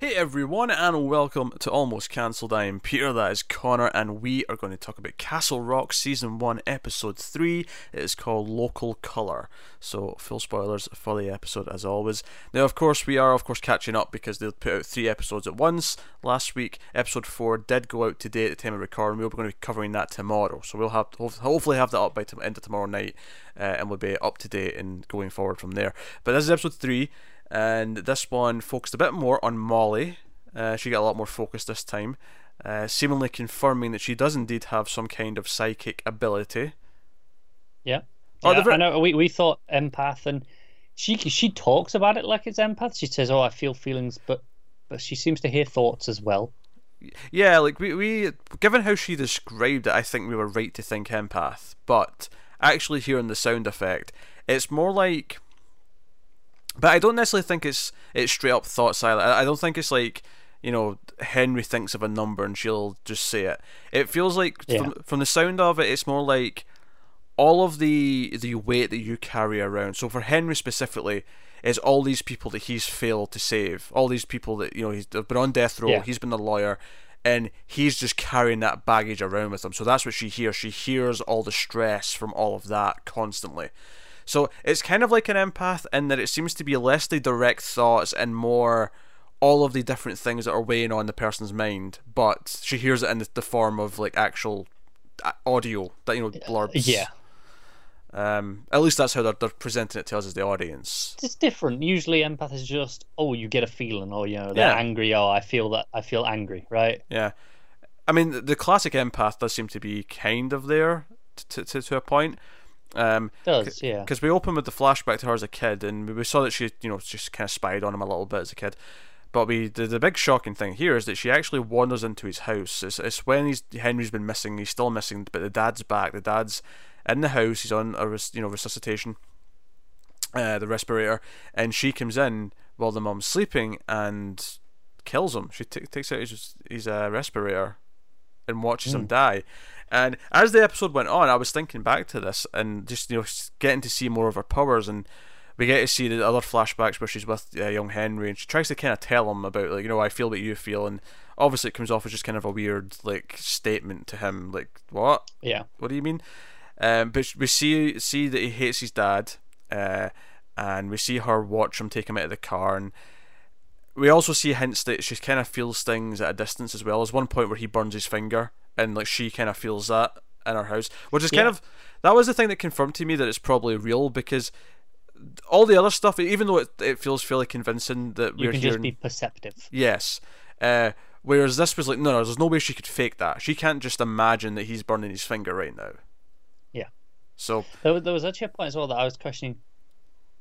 Hey everyone, and welcome to Almost Cancelled. I am Peter, that is Connor, and we are going to talk about Castle Rock Season 1, Episode 3. It is called Local Colour. So, full spoilers for the episode as always. Now, of course, we are, of course, catching up because they put out three episodes at once. Last week, Episode 4 did go out today at the time of recording. We're going to be covering that tomorrow. So, we'll have hopefully have that up by the end of tomorrow night, uh, and we'll be up to date and going forward from there. But this is Episode 3 and this one focused a bit more on Molly. Uh, she got a lot more focus this time, uh, seemingly confirming that she does indeed have some kind of psychic ability. Yeah, oh, yeah I know. We we thought empath, and she she talks about it like it's empath. She says, "Oh, I feel feelings," but but she seems to hear thoughts as well. Yeah, like we we given how she described it, I think we were right to think empath, but actually hearing the sound effect, it's more like but I don't necessarily think it's it's straight up thought silent. I, I don't think it's like you know Henry thinks of a number and she'll just say it. It feels like yeah. from, from the sound of it, it's more like all of the the weight that you carry around. So for Henry specifically, is all these people that he's failed to save, all these people that you know he's been on death row, yeah. he's been a lawyer, and he's just carrying that baggage around with him. So that's what she hears. She hears all the stress from all of that constantly. So it's kind of like an empath in that it seems to be less the direct thoughts and more all of the different things that are weighing on the person's mind, but she hears it in the form of like actual uh, audio that you know blurbs. Yeah. Um, at least that's how they're, they're presenting it to us as the audience. It's different. Usually, empath is just oh, you get a feeling, or you know, they're yeah. angry. Oh, I feel that. I feel angry, right? Yeah. I mean, the classic empath does seem to be kind of there to to, to a point, um, Does yeah? Because we open with the flashback to her as a kid, and we saw that she, you know, just kind of spied on him a little bit as a kid. But we the, the big shocking thing here is that she actually wanders into his house. It's, it's when he's Henry's been missing. He's still missing, but the dad's back. The dad's in the house. He's on a you know resuscitation, uh, the respirator, and she comes in while the mom's sleeping and kills him. She t- takes out his his uh, respirator and watches mm. him hmm. die. And as the episode went on, I was thinking back to this and just you know getting to see more of her powers, and we get to see the other flashbacks where she's with uh, young Henry, and she tries to kind of tell him about like you know I feel what you feel, and obviously it comes off as just kind of a weird like statement to him, like what? Yeah. What do you mean? Um, but we see see that he hates his dad, uh, and we see her watch him take him out of the car, and we also see hints that she kind of feels things at a distance as well. There's one point where he burns his finger, and like she kind of feels that in her house, which is kind of that was the thing that confirmed to me that it's probably real because all the other stuff, even though it, it feels fairly convincing that you we're can hearing, just be perceptive. Yes. Uh, whereas this was like, no, no, there's no way she could fake that. She can't just imagine that he's burning his finger right now. Yeah. So there, there was actually a point as well that I was questioning: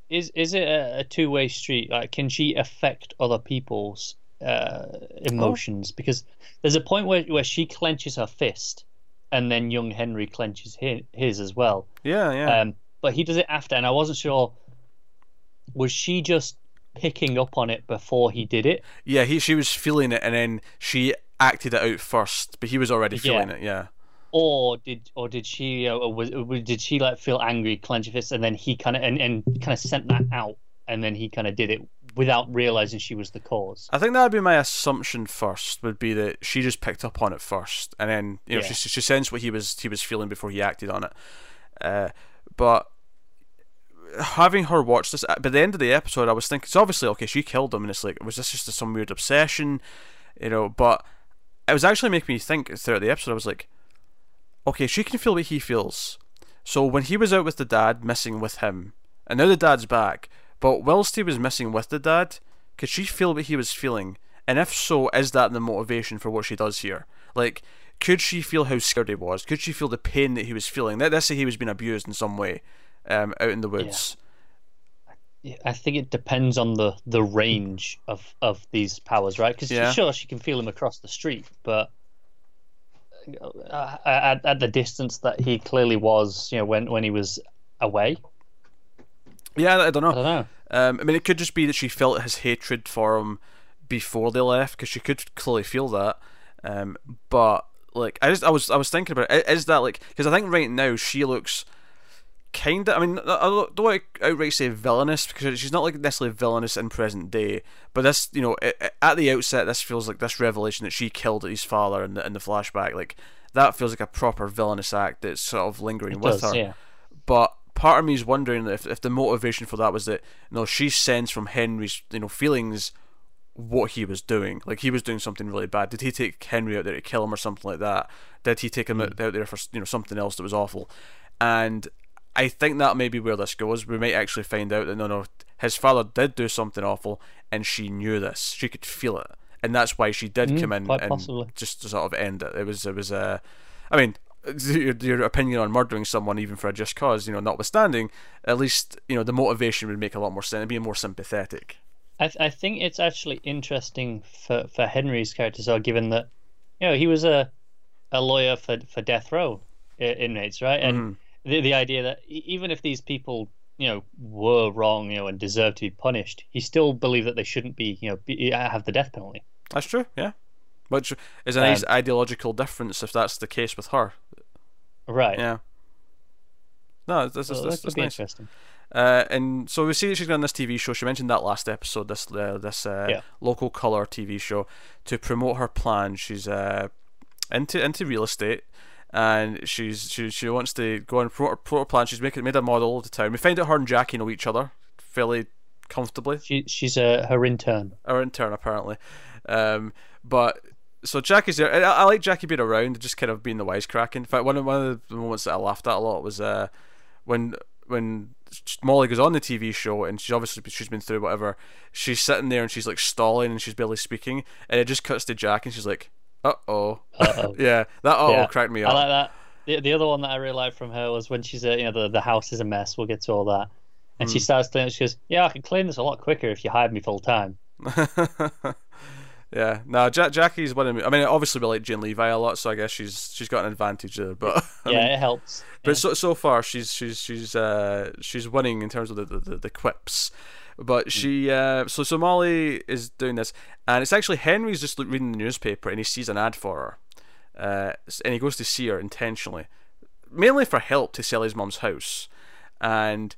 is is it a, a two way street? Like, can she affect other people's uh, emotions? Oh. Because there's a point where where she clenches her fist, and then young Henry clenches his, his as well. Yeah, yeah. Um, but he does it after, and I wasn't sure. Was she just picking up on it before he did it? Yeah, he she was feeling it, and then she acted it out first, but he was already feeling yeah. it. Yeah or did or did she uh, or was, did she like feel angry, clench her fist, and then he kind of and, and kind of sent that out, and then he kind of did it without realizing she was the cause. I think that would be my assumption first. Would be that she just picked up on it first, and then you know yeah. she she sensed what he was he was feeling before he acted on it. Uh, but having her watch this, by the end of the episode, I was thinking, it's obviously okay. She killed him, and it's like, was this just some weird obsession, you know? But it was actually making me think throughout the episode. I was like, okay, she can feel what he feels. So when he was out with the dad, missing with him, and now the dad's back, but whilst he was missing with the dad, could she feel what he was feeling? And if so, is that the motivation for what she does here? Like, could she feel how scared he was? Could she feel the pain that he was feeling? Let's say he was being abused in some way um, out in the woods. Yeah. I think it depends on the, the range of, of these powers, right? Because yeah. sure, she can feel him across the street, but uh, at, at the distance that he clearly was, you know, when when he was away. Yeah, I don't know. I don't know. Um, I mean, it could just be that she felt his hatred for him before they left, because she could clearly feel that. Um, but like, I just I was I was thinking about it, is that like because I think right now she looks kind of. I mean, I don't want to outright say villainous because she's not like necessarily villainous in present day. But this, you know, at the outset, this feels like this revelation that she killed his father in the in the flashback. Like that feels like a proper villainous act that's sort of lingering it with does, her. Yeah. But part of me is wondering if if the motivation for that was that you know she sensed from Henry's you know feelings what he was doing. Like he was doing something really bad. Did he take Henry out there to kill him or something like that? Did he take him mm. out there for you know something else that was awful? And I think that may be where this goes. We might actually find out that no, no, his father did do something awful, and she knew this. She could feel it, and that's why she did mm, come in and possibly. just to sort of end it. It was, it was, uh, I mean, your, your opinion on murdering someone even for a just cause, you know, notwithstanding, at least you know the motivation would make a lot more sense. It'd be more sympathetic. I th- I think it's actually interesting for for Henry's character, so given that you know he was a a lawyer for for death row inmates, right? And mm-hmm the the idea that even if these people you know were wrong you know and deserve to be punished he still believed that they shouldn't be you know be, have the death penalty that's true yeah which is a nice um, ideological difference if that's the case with her right yeah no this is this, this, this interesting uh, and so we see that she's on this TV show. She mentioned that last episode, this uh, this uh, yeah. local color TV show, to promote her plan. She's uh, into into real estate and she's she she wants to go and promote, promote plan. She's making made a model of the town. We find out her and Jackie know each other fairly comfortably. She she's a her intern. Her intern apparently, um, but so Jackie's there. I, I, like Jackie being around, just kind of being the wisecracking. In fact, one of one of the moments that I laughed at a lot was uh, when when Molly goes on the TV show and she's obviously she's been through whatever. She's sitting there and she's like stalling and she's barely speaking, and it just cuts to Jack and she's like, uh oh. yeah, that uh oh yeah. cracked me up. I like that. The, the other one that I really liked from her was when she's, uh, you know, the, the house is a mess. We'll get to all that. And mm. she hmm. starts cleaning. She goes, "Yeah, I can clean this a lot quicker if you hired me full time." yeah, no, ja- Jackie's one of me. I mean, obviously we like Jane Levy a lot, so I guess she's she's got an advantage there. But I yeah, mean, it helps. But yeah. so so far she's she's she's uh she's winning in terms of the the, the quips. But hmm. she, uh, so so Molly is doing this, and it's actually Henry's just reading the newspaper and he sees an ad for her, uh, and he goes to see her intentionally, mainly for help to sell his mum's house, and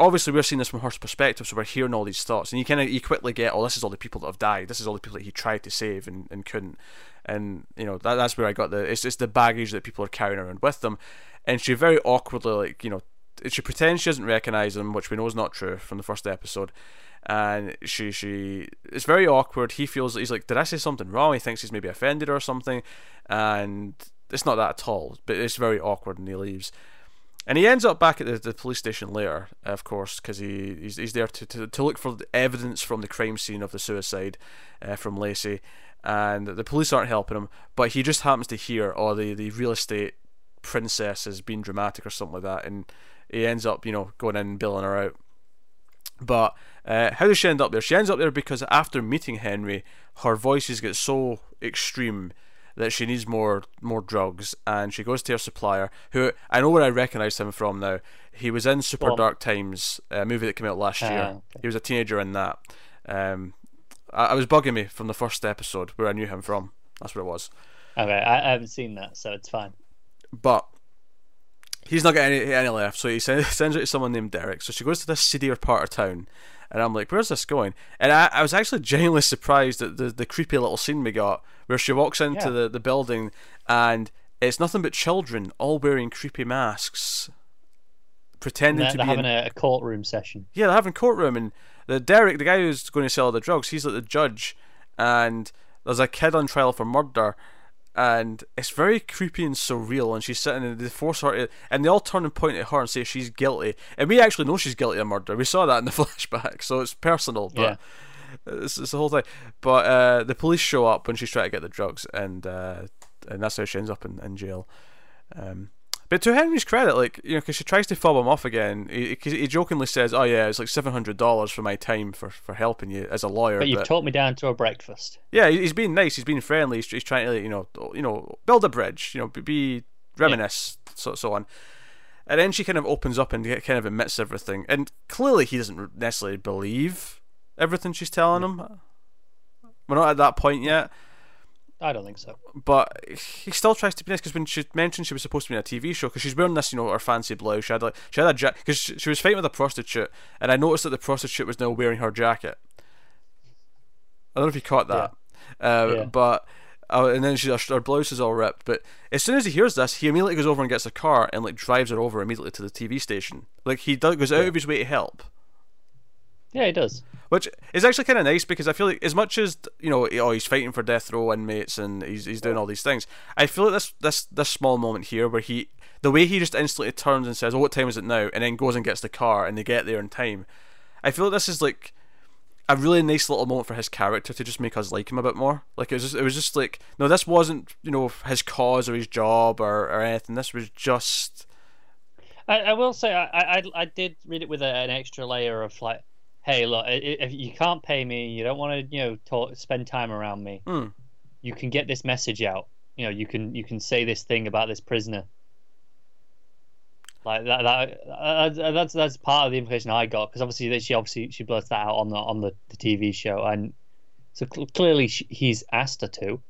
obviously we're seeing this from her perspective, so we're hearing all these thoughts, and you kind of you quickly get, oh, this is all the people that have died, this is all the people that he tried to save and, and couldn't, and you know that that's where I got the it's it's the baggage that people are carrying around with them, and she very awkwardly like you know she pretends she doesn't recognize him, which we know is not true from the first episode. And she she it's very awkward. He feels he's like, did I say something wrong? He thinks he's maybe offended or something, and it's not that at all. But it's very awkward, and he leaves. And he ends up back at the, the police station later, of course, because he he's, he's there to, to, to look for evidence from the crime scene of the suicide uh, from Lacey. And the police aren't helping him, but he just happens to hear, oh, the, the real estate princess is being dramatic or something like that. And he ends up, you know, going in and billing her out. But uh, how does she end up there? She ends up there because after meeting Henry, her voices get so extreme that she needs more more drugs, and she goes to her supplier, who I know where I recognise him from now. He was in Super well, Dark Times, a movie that came out last uh, year. Okay. He was a teenager in that. Um, I, I, was bugging me from the first episode where I knew him from. That's what it was. Okay, I, I haven't seen that, so it's fine. But he's not getting any, any left, so he sends, sends it to someone named Derek. So she goes to this seedier part of town, and I'm like, where's this going? And I, I was actually genuinely surprised at the, the creepy little scene we got where she walks into yeah. the, the building and it's nothing but children all wearing creepy masks, pretending to be having in... a, courtroom session. Yeah, they're having a courtroom, and the Derek, the guy who's going to sell the drugs, he's like the judge, and there's a kid on trial for murder and it's very creepy and surreal. And she's sitting and they force her, to, and they all turn and point at her and say she's guilty. And we actually know she's guilty of murder. We saw that in the flashback, so it's personal. But yeah. it's, it's the whole thing. But uh, the police show up when she's trying to get the drugs, and uh, and that's how she ends up in, in jail. Um, but to Henry's credit, like you know, because she tries to fob him off again, he, he jokingly says, "Oh yeah, it's like seven hundred dollars for my time for, for helping you as a lawyer." But you've but, talked me down to a breakfast. Yeah, he's being nice. He's being friendly. He's, he's trying to, you know, you know, build a bridge. You know, be reminisce, yeah. so so on. And then she kind of opens up and kind of admits everything, and clearly he doesn't necessarily believe everything she's telling him. We're not at that point yet, I don't think so. But he still tries to be nice because when she mentioned she was supposed to be in a TV show, because she's wearing this, you know, her fancy blouse. She had like she had a jacket because she, she was fighting with a prostitute, and I noticed that the prostitute was now wearing her jacket. I don't know if you caught that, uh, Yeah. but. Uh, and then she, her, her blouse is all ripped. But as soon as he hears this, he immediately goes over and gets a car and like drives her over immediately to the TV station. Like he does, goes out of his way to help. Yeah, he does. Which is actually kind of nice because I feel like as much as you know, oh, he's fighting for death row inmates and he's he's doing all these things. I feel like this this this small moment here where he the way he just instantly turns and says, "Oh, what time is it now?" and then goes and gets the car and they get there in time. I feel like this is like a really nice little moment for his character to just make us like him a bit more. Like it was just, it was just like no, this wasn't you know his cause or his job or, or anything. This was just I, I will say I, I I did read it with a, an extra layer of like, hey, look, if you can't pay me, you don't want to, you know, talk, spend time around me. Hmm. You can get this message out. You know, you can you can say this thing about this prisoner. Like that, that uh, that's that's part of the information I got because obviously she obviously she blurts that out on the on the, the TV show and so cl- clearly she, he's asked her to.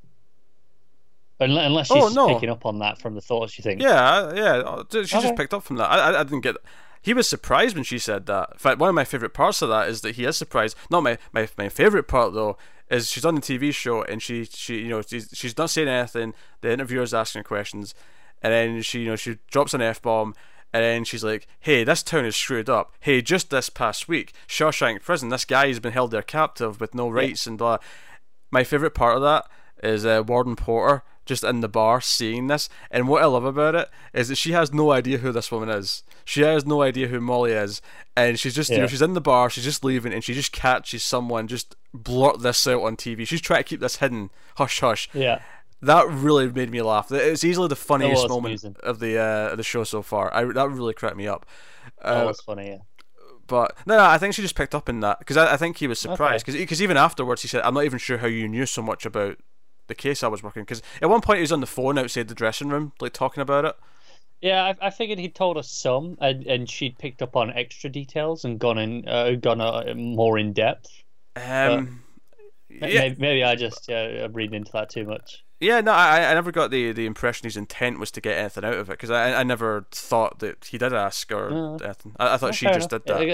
Unless, unless she's Oh, no. picking up on that from the thoughts you think. Yeah, yeah. uh, She just picked up from that. I, I, I didn't get. He was surprised when she said that. In fact, one of my favorite parts of that is that he is surprised. Not my my, my favorite part though is she's on the TV show and she she you know she's she's not saying anything. The interviewer's asking her questions, and then she you know she drops an f bomb. And then she's like, "Hey, this town is screwed up. Hey, just this past week, Shawshank Prison. This guy has been held there captive with no rights and blah." My favorite part of that is uh, Warden Porter just in the bar seeing this, and what I love about it is that she has no idea who this woman is. She has no idea who Molly is, and she's just you know, she's in the bar, she's just leaving, and she just catches someone just blurt this out on TV. She's trying to keep this hidden, hush hush. Yeah. That really made me laugh. It's easily the funniest moment amusing. of the uh, of the show so far. I that really cracked me up. That Uh, was funny. Yeah. but no, no, I think she just picked up in that because I, I think he was surprised Okay. because even afterwards he said, "I'm not even sure how you knew so much about the case I was working." Because at one point he was on the phone outside the dressing room, like talking about it. Yeah, I, I figured he'd told us some, and, and she'd picked up on extra details and gone in, uh, gone uh, more in depth. Um, yeah, Maybe, maybe I just uh, am reading into that too much. yeah, no, I, I never got the, the impression his intent was to get anything out of it because I, I never thought that he did ask or anything. I, I thought she just enough. did that.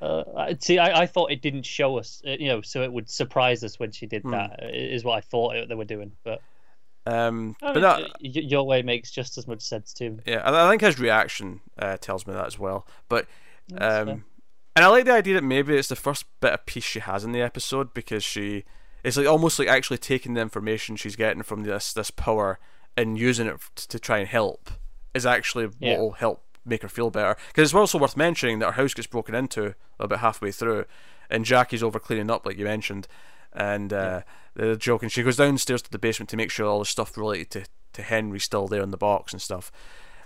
I Uh, see, I, I thought it didn't show us, uh, you know, so it would surprise us when she did Hmm. that. Is what I thought it, they were doing, but, Um, I mean, y- your way makes just as much sense to me. Yeah, I I think his reaction uh, tells me that as well. But um, and I like the idea that maybe it's the first bit of peace she has in the episode because she it's like almost like actually taking the information she's getting from this this power and using it to try and help is actually Yeah. what will help make her feel better. Because it's also worth mentioning that her house gets broken into about halfway through, and Jackie's over cleaning up, like you mentioned. And uh, they're joking. She goes downstairs to the basement to make sure all the stuff related to, to Henry's still there in the box and stuff.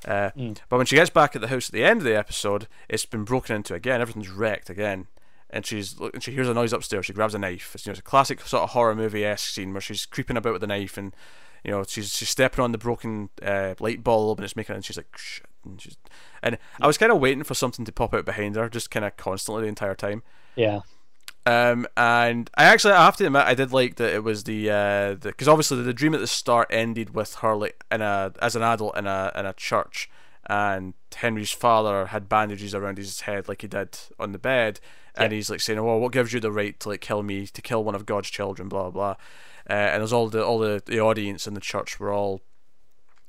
Uh, Mm. But when she gets back at the house at the end of the episode, it's been broken into again. Everything's wrecked again, and she's and she hears a noise upstairs. She grabs a knife. It's, you know, it's a classic sort of horror movie esque scene where she's creeping about with a knife, and you know she's she's stepping on the broken uh, light bulb, and it's making. And she's like, Shit. And she's and I was kind of waiting for something to pop out behind her, just kind of constantly the entire time. Yeah. Um, and I actually I have to admit I did like that it was the uh because obviously the, dream at the start ended with her like in a as an adult in a in a church, and Henry's father had bandages around his head like he did on the bed, and Yeah. he's like saying, "Oh, what gives you the right to like kill me to kill one of God's children?" Blah blah. Uh, and there's all the all the, the audience in the church were all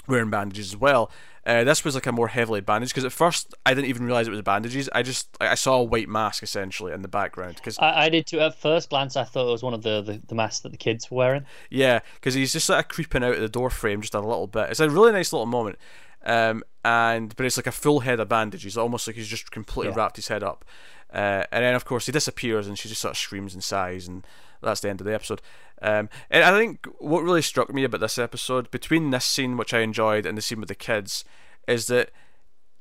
wearing bandages as well. Uh, this was like a more heavily bandaged because at first I didn't even realize it was bandages. I just I saw a white mask essentially in the background because I, I did too. At first glance, I thought it was one of the, the, the masks that the kids were wearing. Yeah, because he's just sort of creeping out of the door frame just a little bit. It's a really nice little moment, um, and but it's like a full head of bandages, almost like he's just completely Yeah. wrapped his head up. Uh, and then of course he disappears, and she just sort of screams and sighs, and that's the end of the episode. Um, and I think what really struck me about this episode, between this scene which I enjoyed and the scene with the kids, is that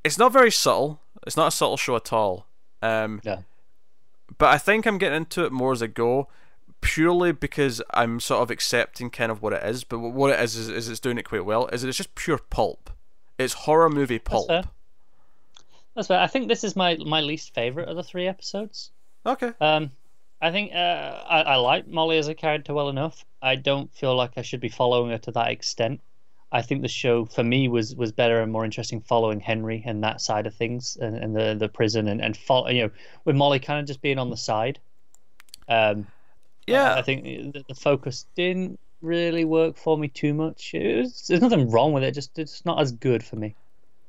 it's not very subtle. It's not a subtle show at all. Um, No. but I think I'm getting into it more as I go, purely because I'm sort of accepting kind of what it is. But what it is is, is it's doing it quite well. Is that it's just pure pulp. It's horror movie pulp. fair. That's fair. I think this is my my least favorite of the three episodes. Okay. Um, I think uh, I, I like Molly as a character well enough. I don't feel like I should be following her to that extent. I think the show for me was was better and more interesting following Henry and that side of things and, and the the prison and and follow, you know with Molly kind of just being on the side. Um, Yeah. I, I think the, the focus didn't really work for me too much. It was, there's nothing wrong with it, just it's not as good for me.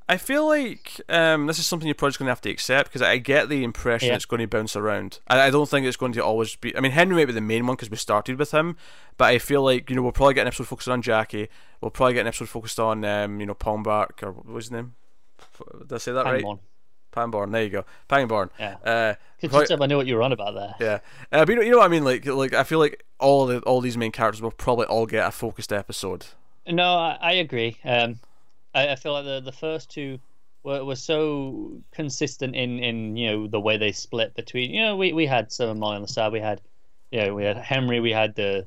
I feel like um, this is something you're probably going to have to accept because I get the impression Yeah. it's going to bounce around. I, I don't think it's going to always be. I mean, Henry might be the main one because we started with him, but I feel like you know we'll probably get an episode focused on Jackie. We'll probably get an episode focused on um, you know Palmbark or what was his name? Did I say that right? on. Pangborn. There you go. Pangborn. Yeah. Uh, probably- job, I knew what you were on about there. yeah, uh, but you know, you know what I mean. Like, like I feel like all the all these main characters will probably all get a focused episode. No, I, I agree. Um, I, I feel like the the first two were, were so consistent in, in you know the way they split between you know we, we had some of Molly on the side. We had you know we had Henry. We had the,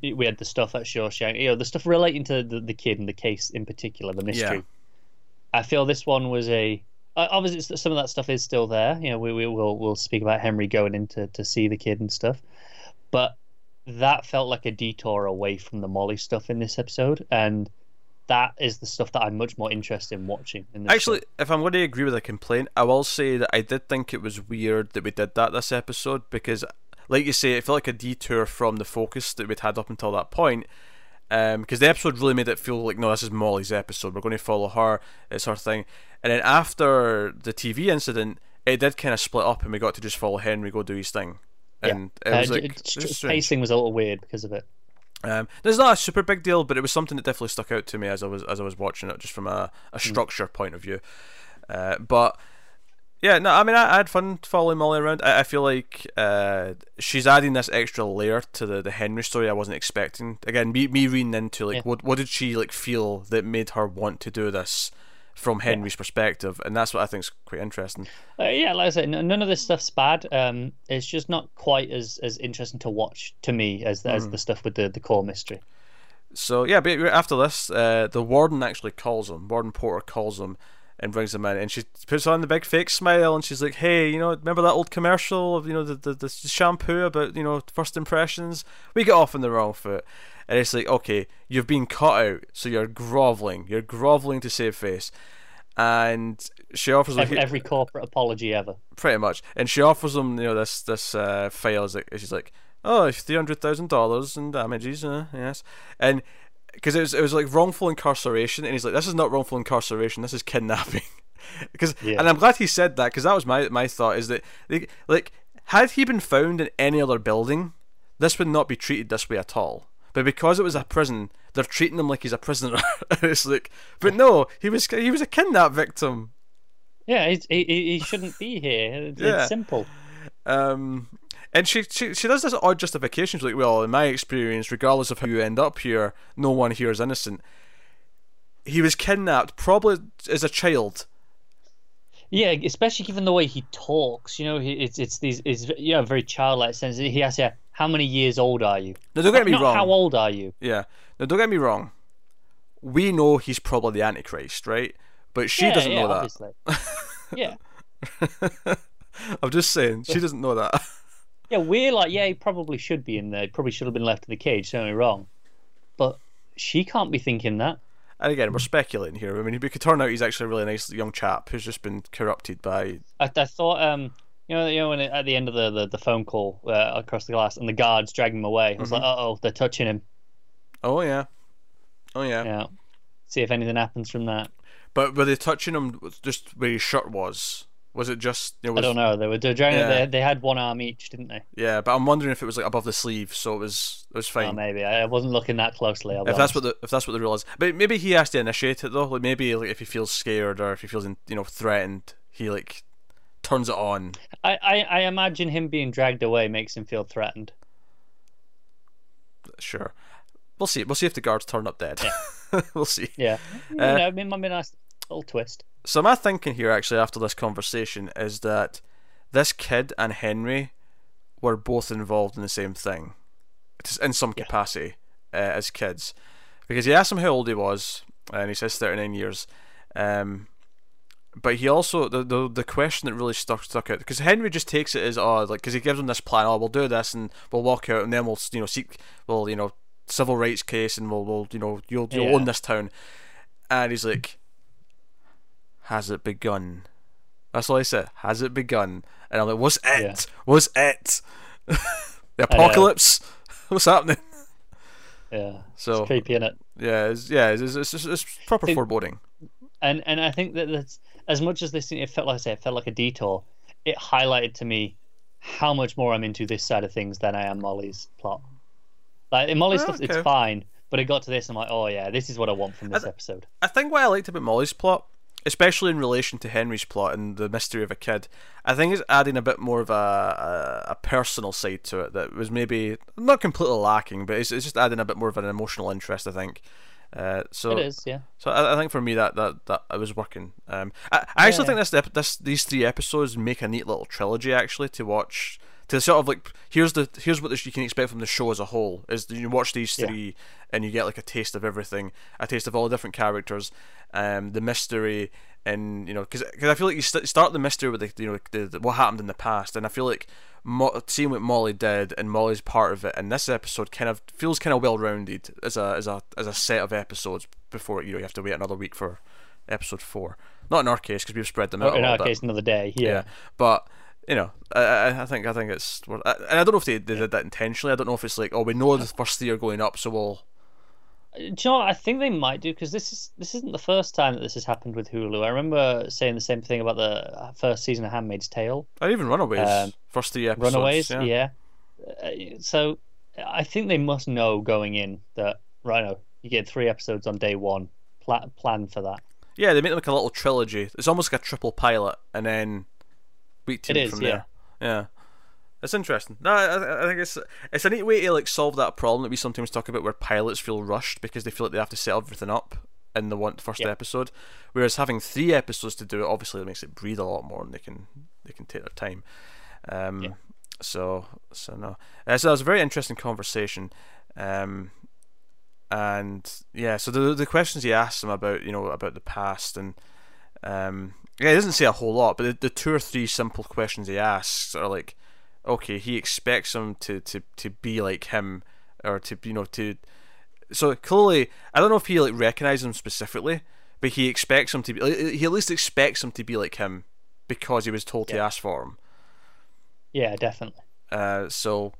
the we had the stuff at Shawshank. You know the stuff relating to the, the kid and the case in particular, the mystery. Yeah. I feel this one was a uh, obviously some of that stuff is still there. You know we, we will we'll speak about Henry going in to, to see the kid and stuff, but that felt like a detour away from the Molly stuff in this episode, and that is the stuff that I'm much more interested in watching. In this Actually, show. if I'm going to agree with a complaint, I will say that I did think it was weird that we did that this episode because, like you say, it felt like a detour from the focus that we'd had up until that point. Because the episode really made it feel like, no, this is Molly's episode. We're going to follow her. It's her thing. And then after the TV incident, it did kind of split up, and we got to just follow Henry go do his thing. And it Uh, was like it- it it- was pacing was a little weird because of it. Um, there's not a super big deal, but it was something that definitely stuck out to me as I was as I was watching it, just from a, a structure point of view. Uh, but yeah, no, I mean, I, I had fun following Molly around. I, I feel like uh, she's adding this extra layer to the, the Henry story I wasn't expecting. Again, me me reading into like Yeah. what what did she like feel that made her want to do this from Henry's perspective, and that's what I think is quite interesting. Uh, yeah, like I said, n- none of this stuff's bad. Um, it's just not quite as, as interesting to watch to me as the, Hmm. as the stuff with the, the core mystery. So yeah, but after this, uh, the warden actually calls him. Warden Porter calls him and brings him in, and she puts on the big fake smile, and she's like, "Hey, you know, remember that old commercial of you know the the, the shampoo about you know first impressions? We get off on the wrong foot." And it's like, okay, you've been cut out, so you're groveling. You're groveling to save face, and she offers like, Every, every corporate apology ever. pretty much. And she offers him, you know, this this uh, file. Is like, she's like, oh, three hundred thousand dollars in damages. Uh, yes, and because it was it was like wrongful incarceration, and he's like, this is not wrongful incarceration. This is kidnapping. Because Yeah. and I'm glad he said that because that was my my thought is that like, like had he been found in any other building, this would not be treated this way at all. But because it was a prison, they're treating him like he's a prisoner. It's like, but no, he was he was a kidnap victim. Yeah, he, he he shouldn't be here. It's, Yeah. simple. Um, and she, she she does this odd justification. She's like, well, in my experience, regardless of how you end up here, no one here is innocent. He was kidnapped probably as a child. Yeah, especially given the way he talks. You know, it's it's these it's yeah very childlike sense. He has "Yeah, how many years old are you?" Now, don't get me Not wrong. How old are you? Yeah. Now, don't get me wrong. We know he's probably the Antichrist, right? But she yeah, doesn't yeah, know that. yeah, I'm just saying, she doesn't know that. yeah. We're like, yeah, he probably should be in there. He probably should have been left in the cage. Don't get me wrong, but she can't be thinking that. And again, we're speculating here. I mean, it could turn out he's actually a really nice young chap who's just been corrupted by. I, I thought, um, you know, you know, when it, at the end of the, the, the phone call uh, across the glass and the guards drag him away, I was like, Mm-hmm. oh, they're touching him. Oh yeah, oh yeah. Yeah, see if anything happens from that. But were they touching him just where his shirt was? Was it just? Know, was, I don't know. They were dragging. Yeah. They, they had one arm each, didn't they? Yeah, but I'm wondering if it was like above the sleeve, so it was it was Oh, fine. maybe I I wasn't looking that closely. I'll if that's honest. what the if that's what the rule is, but maybe he has to initiate it though. Like maybe like if he feels scared or if he feels you know threatened, he like turns it on. I, I, I imagine him being dragged away makes him feel threatened. Sure, we'll see. We'll see if the guards turn up dead. Yeah. we'll see. Yeah, you Uh, know, I mean, might be a nice little twist. So my thinking here, actually, after this conversation, is that this kid and Henry were both involved in the same thing, in some capacity, uh, as kids, because he asked him how old he was, and he says thirty nine years. Um, but he also the the, the question that really stuck stuck out because Henry just takes it as oh like because he gives him this plan oh we'll do this and we'll walk out and then we'll you know seek well you know civil rights case and we'll, we'll you know you'll you'll Yeah. own this town. And he's like has it begun? That's all I said has it begun? And I'm like what's it? Yeah. what's it? The apocalypse? What's happening? Yeah. So- it's creepy, is it? yeah it's, yeah it's, it's, it's, it's proper Think- foreboding And and I think that that's as much as this it felt like I say it felt like a detour. It highlighted to me how much more I'm into this side of things than I am Molly's plot. Like in Molly's Oh, stuff, it's fine, but it got to this, and I'm like, oh yeah, this is what I want from this th- episode. I think what I liked about Molly's plot, especially in relation to Henry's plot and the mystery of a kid, I think it's adding a bit more of a, a, a personal side to it that was maybe not completely lacking, but it's, it's just adding a bit more of an emotional interest. I think. Uh, so It is, yeah. so I, I think for me that that that it was working. Um, I, I actually Yeah. think this this these three episodes make a neat little trilogy actually to watch. To sort of like here's the here's what this, you can expect from the show as a whole is you watch these Yeah. three and you get like a taste of everything, a taste of all the different characters, um, the mystery, and you know because I feel like you st- start the mystery with the you know the, the, what happened in the past, and I feel like Mo- seeing what Molly did and Molly's part of it, and this episode kind of feels kind of well rounded as a as a as a set of episodes before you know you have to wait another week for episode four. Not in our case because we've spread them out. In a our bit. case, another day. Yeah. yeah. But you know, I, I, think I think it's and I don't know if they, they did that intentionally. I don't know if it's like oh we know the first three are going up, so we'll you know what I think they might do? Because this is this isn't the first time that this has happened with Hulu. I remember saying the same thing about the first season of Handmaid's Tale. or even Runaways Um, first three episodes. Runaways, yeah. yeah. Uh, so I think they must know going in that right now you get three episodes on day one. Pla- plan for that. Yeah, they make them like a little trilogy. It's almost like a triple pilot, and then week two It is, from yeah. there. Yeah, it's interesting. No, I, I think it's it's a neat way to like solve that problem that we sometimes talk about, where pilots feel rushed because they feel like they have to set everything up in the one first Yeah. episode, whereas having three episodes to do it obviously makes it breathe a lot more, and they can they can take their time. Um, Yeah. So so no, uh, so that was a very interesting conversation. Um, and yeah, so the the questions he asked him about you know about the past and um yeah, he doesn't say a whole lot, but the, the two or three simple questions he asks are like, okay, he expects him to to to be like him or to you know to so clearly I don't know if he like recognizes him specifically, but he expects him to be he at least expects him to be like him because he was told to ask for him. Yeah, definitely. Uh, so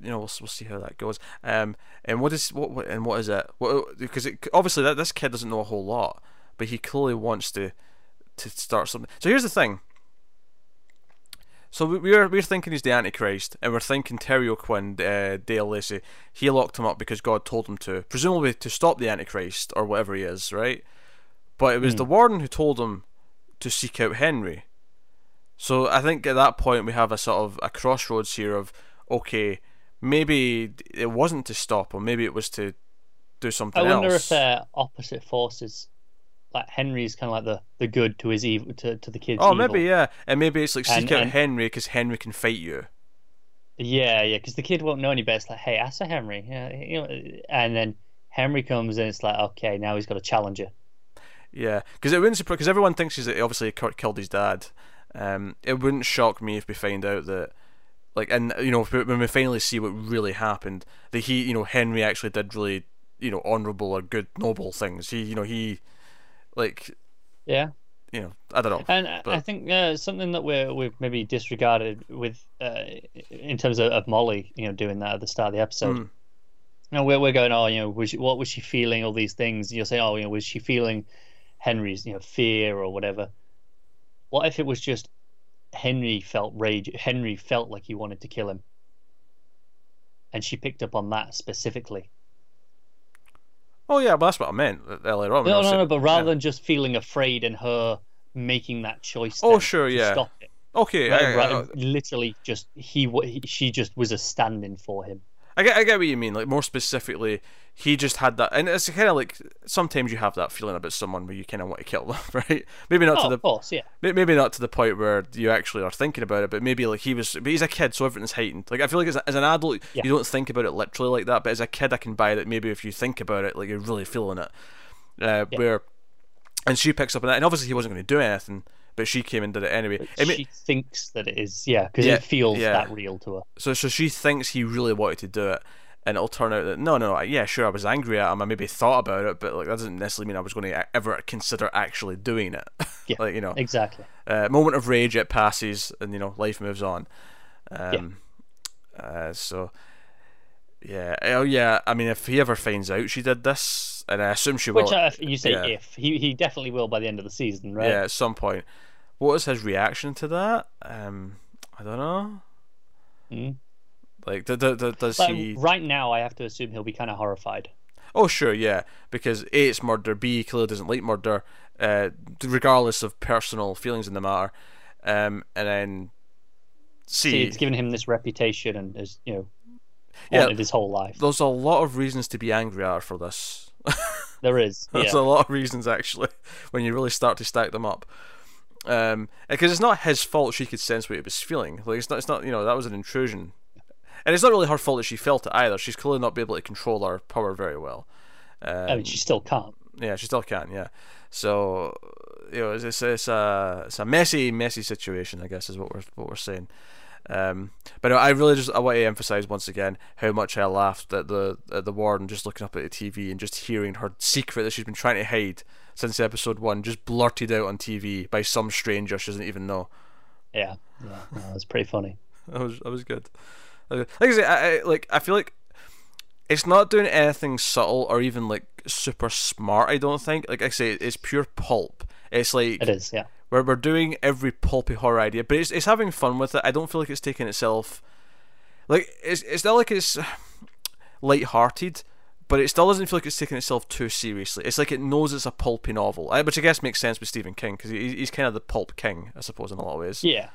you know we'll, we'll see how that goes. Um, and what is what, what and what is it? What because it, obviously that this kid doesn't know a whole lot, but he clearly wants to to start something. So here's the thing. So we- we're we're thinking he's the Antichrist, and we're thinking Terry O'Quinn, uh, Dale Lacey, he locked him up because God told him to, presumably to stop the Antichrist or whatever he is, right? But it was the warden who told him to seek out Henry. So I think at that point we have a sort of a crossroads here of okay, maybe it wasn't to stop him, maybe it was to do something I wonder else. if they're opposite forces. Like Henry's kind of like the, the good to his evil to, to the kids. oh, evil. maybe yeah, and maybe it's like seek And- out and- Henry because Henry can fight you. Yeah, yeah, because the kid won't know any better. It's like, hey, ask for Henry. Yeah, you know, and then Henry comes and it's like, okay, now he's got a challenger. Yeah, because it wouldn't because everyone thinks he's obviously Kurt killed his dad. Um, it wouldn't shock me if we find out that, like, and you know, when we finally see what really happened, that he, you know, Henry actually did really, you know, honourable or good, noble things. He, you know, he, like, Yeah, you know, I don't know. and I- I think uh, something that we're we've maybe disregarded with uh, in terms of, of Molly, you know, doing that at the start of the episode. Mm. You know, we're we're going, oh, you know, was she, what was she feeling? All these things. You'll say, oh, you know, was she feeling Henry's, you know, fear or whatever? What if it was just Henry felt rage? Henry felt like he wanted to kill him, and she picked up on that specifically. Oh yeah, but that's what I meant uh, earlier on. No, no, no. But rather yeah. than just feeling afraid and her making that choice. Oh, sure, to yeah. Stop it. okay, Right, I, right, I, literally, just he, he, she just was a stand-in for him. I get, I get what you mean. Like more specifically, he just had that, and it's kind of like sometimes you have that feeling about someone where you kind of want to kill them, right? Maybe not Oh, to the course, yeah. Maybe not to the point where you actually are thinking about it, but maybe like he was. But he's a kid, so everything's heightened. Like I feel like as, a, as an adult, Yeah. you don't think about it literally like that. But as a kid, I can buy that. Maybe if you think about it, like you're really feeling it. Uh, Yeah. Where, and she picks up on that, and obviously he wasn't going to do anything. But she came and did it anyway. I mean- she thinks that it is, yeah, because Yeah, it feels yeah. that real to her. so so she thinks he really wanted to do it, and it'll turn out that no, no, yeah, sure, I was angry at him, I maybe thought about it, but like that doesn't necessarily mean I was going to ever consider actually doing it. Yeah, like you know, Exactly. uh, moment of rage, it passes, and you know, life moves on. Um, uh, so yeah, oh yeah. I mean, if he ever finds out she did this, and I assume she will, Which uh, you say yeah. if he he definitely will by the end of the season, right? yeah, at some point. What is his reaction to that? Um, I don't know. Mm. Like, d- d- d- does But he? right now, I have to assume he'll be kind of horrified. Oh, sure, yeah, because A, it's murder. B, he clearly doesn't like murder, uh, regardless of personal feelings in the matter. Um, and then C, See, it's given him this reputation and has you know Yeah. his whole life. there's a lot of reasons to be angry at her for this. There is, There's a lot of reasons actually when you really start to stack them up. Um, because it's not his fault she could sense what he was feeling. Like it's not, it's not, you know, that was an intrusion, and it's not really her fault that she felt it either. She's clearly not be able to control her power very well. Um, I mean, she still can't. yeah, she still can't. Yeah, so you know, it's, it's, it's a it's a messy, messy situation. I guess is what we're what we're saying. Um, but I really just I want to emphasize once again how much I laughed at the at the warden just looking up at the TV and just hearing her secret that she's been trying to hide since episode one just blurted out on TV by some stranger she doesn't even know. Yeah, yeah, no, that's pretty funny. That was that was good. Like I say, I, I like I feel like it's not doing anything subtle or even like super smart. I don't think. Like I say, it's pure pulp. It's like It is, yeah. Where we're doing every pulpy horror idea, but it's it's having fun with it. I don't feel like it's taking itself like it's it's not like it's light-hearted, but it still doesn't feel like it's taking itself too seriously. It's like it knows it's a pulpy novel, which I guess makes sense with Stephen King because he, he's kind of the pulp king, I suppose, in a lot of ways. Yeah,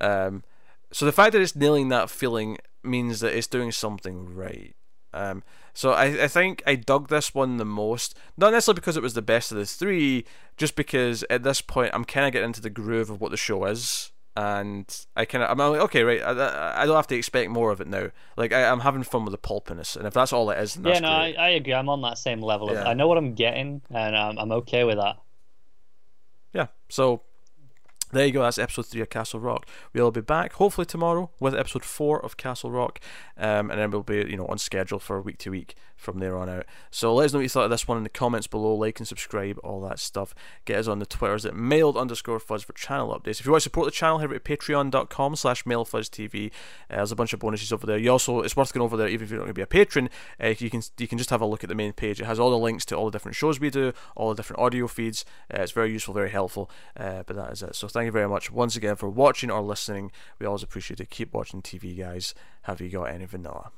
Um, so the fact that it's nailing that feeling means that it's doing something right. Um, so I, I think I dug this one the most, not necessarily because it was the best of the three, just because at this point I'm kind of getting into the groove of what the show is, and I kind of I'm like okay right, I, I, don't have to expect more of it now. Like I, I'm having fun with the pulpiness, and if that's all it is, then yeah. that's No, I. I agree. I'm on that same level. Of, Yeah. I know what I'm getting, and um, I'm okay with that. yeah. So there you go. That's episode three of Castle Rock. We'll be back hopefully tomorrow with episode four of Castle Rock, um, and then we'll be you know on schedule for week to week from there on out. So let us know what you thought of this one in the comments below. Like and subscribe, all that stuff. Get us on the Twitters at mild underscore fuzz for channel updates. If you want to support the channel, head over to patreon.com slash mildfuzztv. Uh, there's a bunch of bonuses over there. You also it's worth going over there even if you're not going to be a patron. Uh, you can you can just have a look at the main page. It has all the links to all the different shows we do, all the different audio feeds. Uh, it's very useful, very helpful. Uh, but that is it. So thank you very much once again for watching or listening. We always appreciate it. Keep watching TV, guys. Have you got any vanilla?